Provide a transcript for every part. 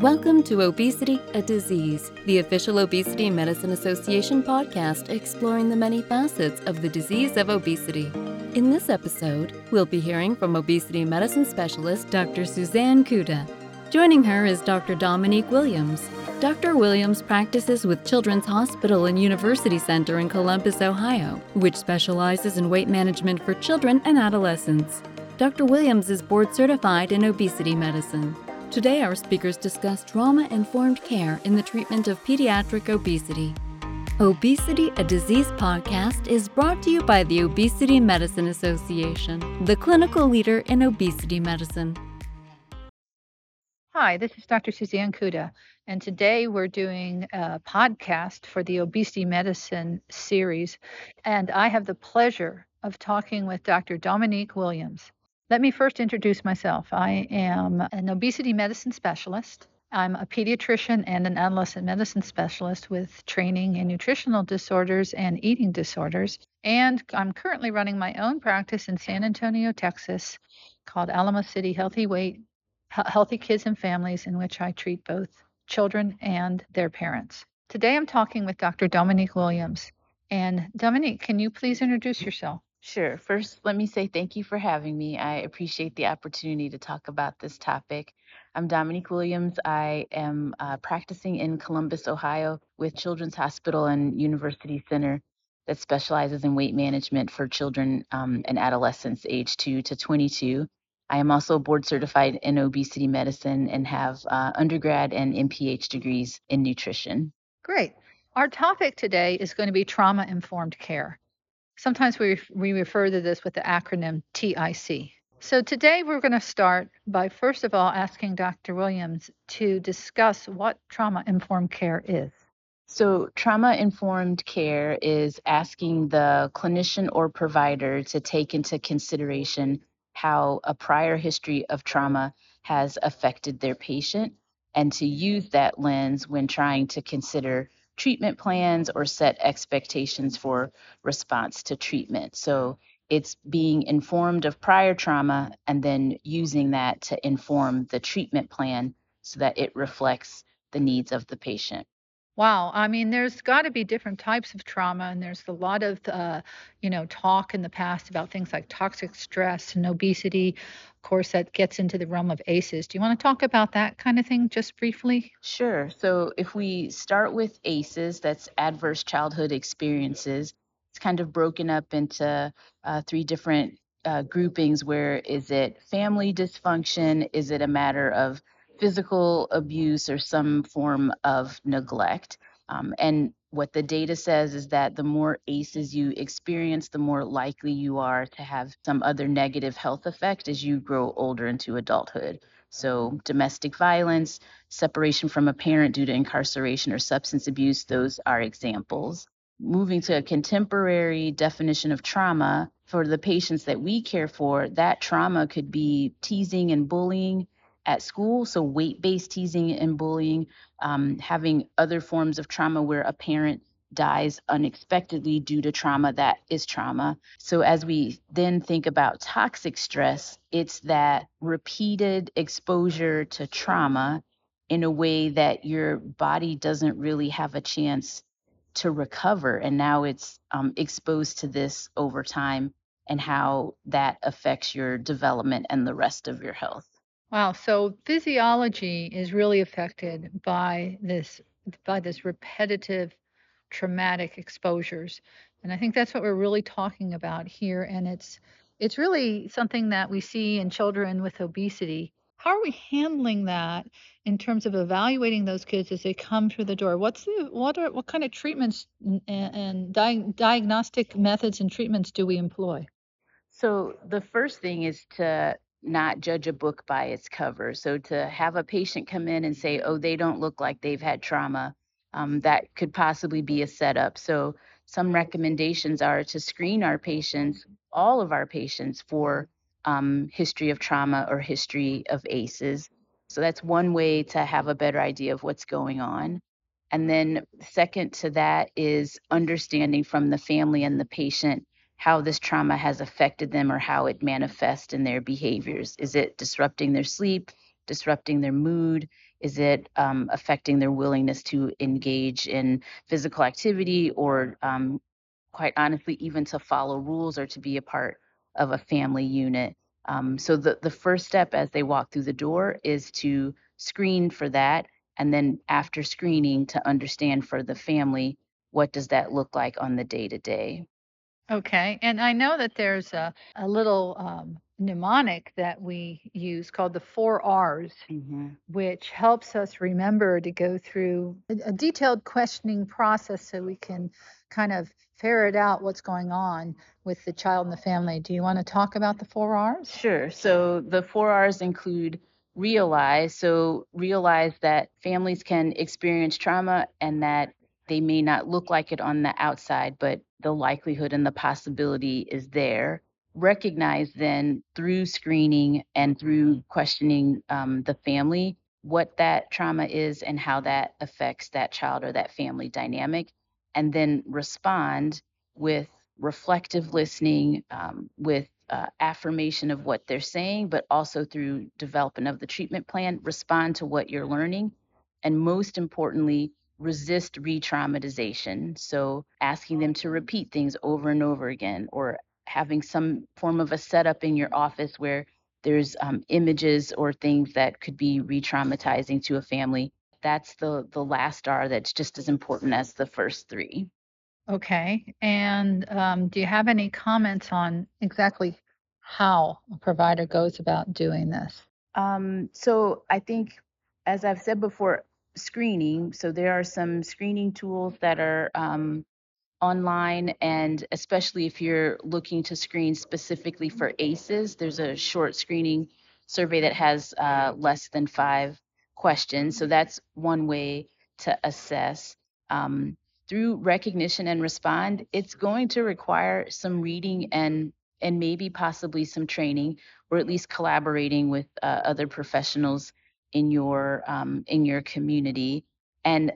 Welcome to Obesity, a Disease, the official Obesity Medicine Association podcast exploring the many facets of the disease of obesity. In this episode, we'll be hearing from obesity medicine specialist Dr. Suzanne Cuda. Joining her is Dr. Dominique Williams. Dr. Williams practices with Children's Hospital and University Center in Columbus, Ohio, which specializes in weight management for children and adolescents. Dr. Williams is board certified in obesity medicine. Today, our speakers discuss trauma informed care in the treatment of pediatric obesity. Obesity, a Disease podcast is brought to you by the Obesity Medicine Association, the clinical leader in obesity medicine. Hi, this is Dr. Suzanne Cuda, and today we're doing a podcast for the Obesity Medicine series. And I have the pleasure of talking with Dr. Dominique Williams. Let me first introduce myself. I am an obesity medicine specialist. I'm a pediatrician and an adolescent medicine specialist with training in nutritional disorders and eating disorders. And I'm currently running my own practice in San Antonio, Texas, called Alamo City Healthy Weight, Healthy Kids and Families, in which I treat both children and their parents. Today I'm talking with Dr. Dominique Williams. And Dominique, can you please introduce yourself? Sure. First, let me say thank you for having me. I appreciate the opportunity to talk about this topic. I'm Dominique Williams. I am uh, practicing in Columbus, Ohio, with Children's Hospital and University Center that specializes in weight management for children um, and adolescents age 2 to 22. I am also board certified in obesity medicine and have uh, undergrad and MPH degrees in nutrition. Great. Our topic today is going to be trauma informed care. Sometimes we, we refer to this with the acronym TIC. So today we're going to start by first of all asking Dr. Williams to discuss what trauma informed care is. So, trauma informed care is asking the clinician or provider to take into consideration how a prior history of trauma has affected their patient and to use that lens when trying to consider treatment plans or set expectations for response to treatment. So it's being informed of prior trauma and then using that to inform the treatment plan so that it reflects the needs of the patient. Wow, I mean, there's got to be different types of trauma, and there's a lot of, uh, you know, talk in the past about things like toxic stress and obesity. Of course, that gets into the realm of ACEs. Do you want to talk about that kind of thing just briefly? Sure. So, if we start with ACEs, that's adverse childhood experiences. It's kind of broken up into uh, three different uh, groupings. Where is it family dysfunction? Is it a matter of physical abuse or some form of neglect. Um, and what the data says is that the more ACEs you experience, the more likely you are to have some other negative health effect as you grow older into adulthood. So, domestic violence, separation from a parent due to incarceration or substance abuse, those are examples. Moving to a contemporary definition of trauma, for the patients that we care for, that trauma could be teasing and bullying, at school. So, weight based teasing and bullying, um, having other forms of trauma where a parent dies unexpectedly due to trauma that is trauma. So, as we then think about toxic stress, it's that repeated exposure to trauma in a way that your body doesn't really have a chance to recover. And now it's um, exposed to this over time and how that affects your development and the rest of your health. Wow. So physiology is really affected by this by this repetitive traumatic exposures. And I think that's what we're really talking about here. And it's it's really something that we see in children with obesity. How are we handling that in terms of evaluating those kids as they come through the door? What's the what are what kind of treatments and, and di- diagnostic methods and treatments do we employ? So the first thing is to not judge a book by its cover. So to have a patient come in and say, oh, they don't look like they've had trauma, um, that could possibly be a setup. So some recommendations are to screen our patients, all of our patients, for um, history of trauma or history of ACEs. So that's one way to have a better idea of what's going on. And then, second to that is understanding from the family and the patient how this trauma has affected them or how it manifests in their behaviors. Is it disrupting their sleep? disrupting their mood? Is it um, affecting their willingness to engage in physical activity or, um, quite honestly, even to follow rules or to be a part of a family unit? Um, so the, the first step as they walk through the door is to screen for that. And then after screening, to understand for the family, what does that look like on the day to day? Okay. And I know that there's a, a little um, mnemonic that we use called the four R's, Mm-hmm. which helps us remember to go through a, a detailed questioning process so we can kind of ferret out what's going on with the child and the family. Do you want to talk about the four R's? Sure. So the four R's include realize. So realize that families can experience trauma and that they may not look like it on the outside, but the likelihood and the possibility is there. Recognize then through screening and through questioning um, the family what that trauma is and how that affects that child or that family dynamic, and then respond with reflective listening, um, with uh, affirmation of what they're saying, but also through development of the treatment plan, respond to what you're learning, and most importantly, resist re traumatization. So, asking them to repeat things over and over again, or having some form of a setup in your office where there's um, images or things that could be re traumatizing to a family. That's the, the last R that's just as important as the first three. Okay. And um, do you have any comments on exactly how a provider goes about doing this? Um, so I think, as I've said before, screening. So there are some screening tools that are um, online, and especially if you're looking to screen specifically for ACEs, there's a short screening survey that has uh, less than five questions. So that's one way to assess. Um, through recognition and respond, it's going to require some reading and and maybe possibly some training, or at least collaborating with uh, other professionals in your um, in your community. And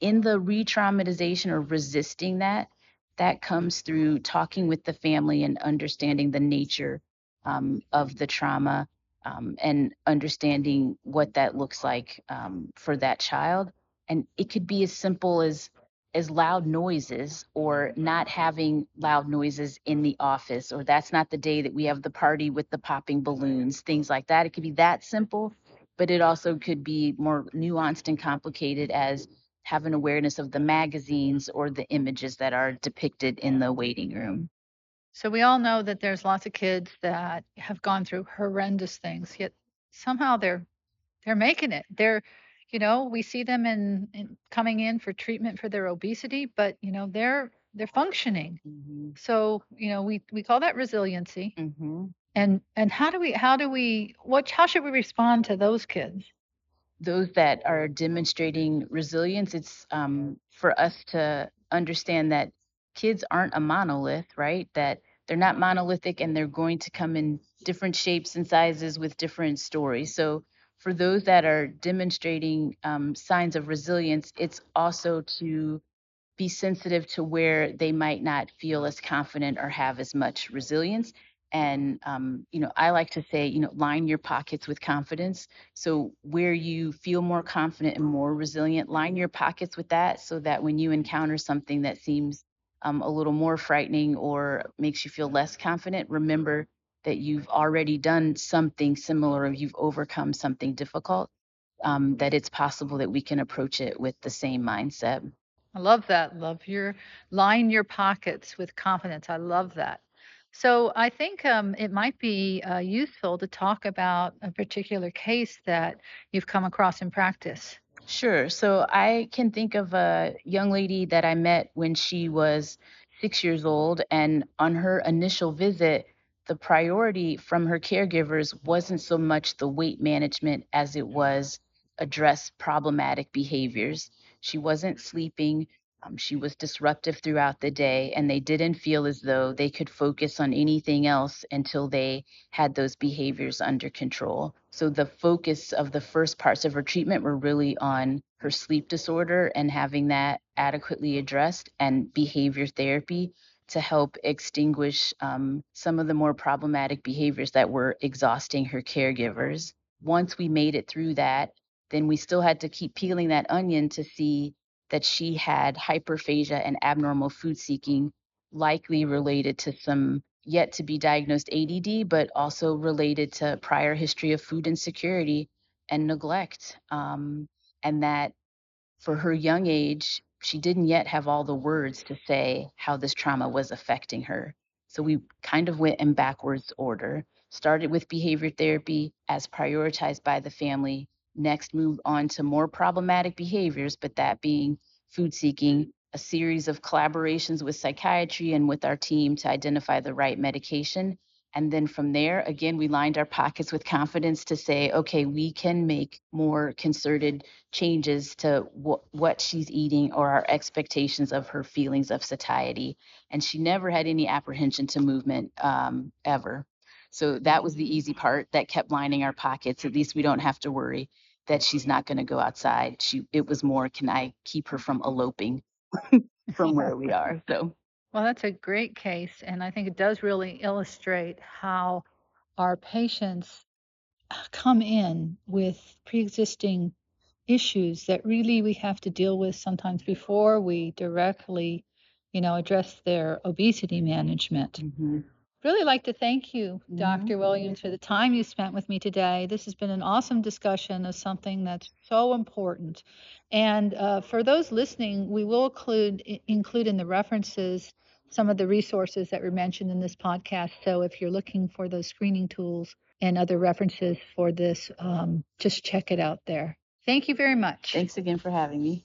in the re-traumatization or resisting that, that comes through talking with the family and understanding the nature um, of the trauma um, and understanding what that looks like um, for that child. And it could be as simple as as loud noises or not having loud noises in the office or that's not the day that we have the party with the popping balloons things like that it could be that simple but it also could be more nuanced and complicated as have an awareness of the magazines or the images that are depicted in the waiting room So we all know that there's lots of kids that have gone through horrendous things, yet somehow they're they're making it. They're, you know, we see them in, in coming in for treatment for their obesity, but you know, they're they're functioning. mm-hmm. So, you know, we we call that resiliency. Mm-hmm. And and how do we how do we what how should we respond to those kids? those that are demonstrating resilience, it's um, for us to understand that kids aren't a monolith, right? That they're not monolithic and they're going to come in different shapes and sizes with different stories. So, for those that are demonstrating um, signs of resilience, it's also to be sensitive to where they might not feel as confident or have as much resilience. And, um, you know, I like to say, you know, line your pockets with confidence. So where you feel more confident and more resilient, line your pockets with that so that when you encounter something that seems um, a little more frightening or makes you feel less confident, remember that you've already done something similar or you've overcome something difficult, um, that it's possible that we can approach it with the same mindset. I love that. Love your line your pockets with confidence. I love that. So I think um, it might be uh, useful to talk about a particular case that you've come across in practice. Sure. So I can think of a young lady that I met when she was six years old. And on her initial visit, the priority from her caregivers wasn't so much the weight management as it was address problematic behaviors. She wasn't sleeping. Um, she was disruptive throughout the day, and they didn't feel as though they could focus on anything else until they had those behaviors under control. So, the focus of the first parts of her treatment were really on her sleep disorder and having that adequately addressed, and behavior therapy to help extinguish um, some of the more problematic behaviors that were exhausting her caregivers. once we made it through that, then we still had to keep peeling that onion to see that she had hyperphagia and abnormal food seeking, likely related to some yet to be diagnosed ADD, but also related to prior history of food insecurity and neglect. Um, and that for her young age, she didn't yet have all the words to say how this trauma was affecting her. So we kind of went in backwards order, started with behavior therapy as prioritized by the family, next moved on to more problematic behaviors, but that being food seeking, a series of collaborations with psychiatry and with our team to identify the right medication. And then from there, again, we lined our pockets with confidence to say, okay, we can make more concerted changes to wh- what she's eating or our expectations of her feelings of satiety. And she never had any apprehension to movement um, ever. So that was the easy part that kept lining our pockets. At least we don't have to worry that she's not going to go outside. She it was more can I keep her from eloping from where we are. So well, that's a great case. And I think it does really illustrate how our patients come in with pre existing issues that really we have to deal with sometimes before we directly, you know, address their obesity management. Mm-hmm really like to thank you, Dr. Williams, for the time you spent with me today. This has been an awesome discussion of something that's so important. And uh, for those listening, we will include include in the references some of the resources that were mentioned in this podcast. So if you're looking for those screening tools and other references for this, um, just check it out there. Thank you very much. Thanks again for having me.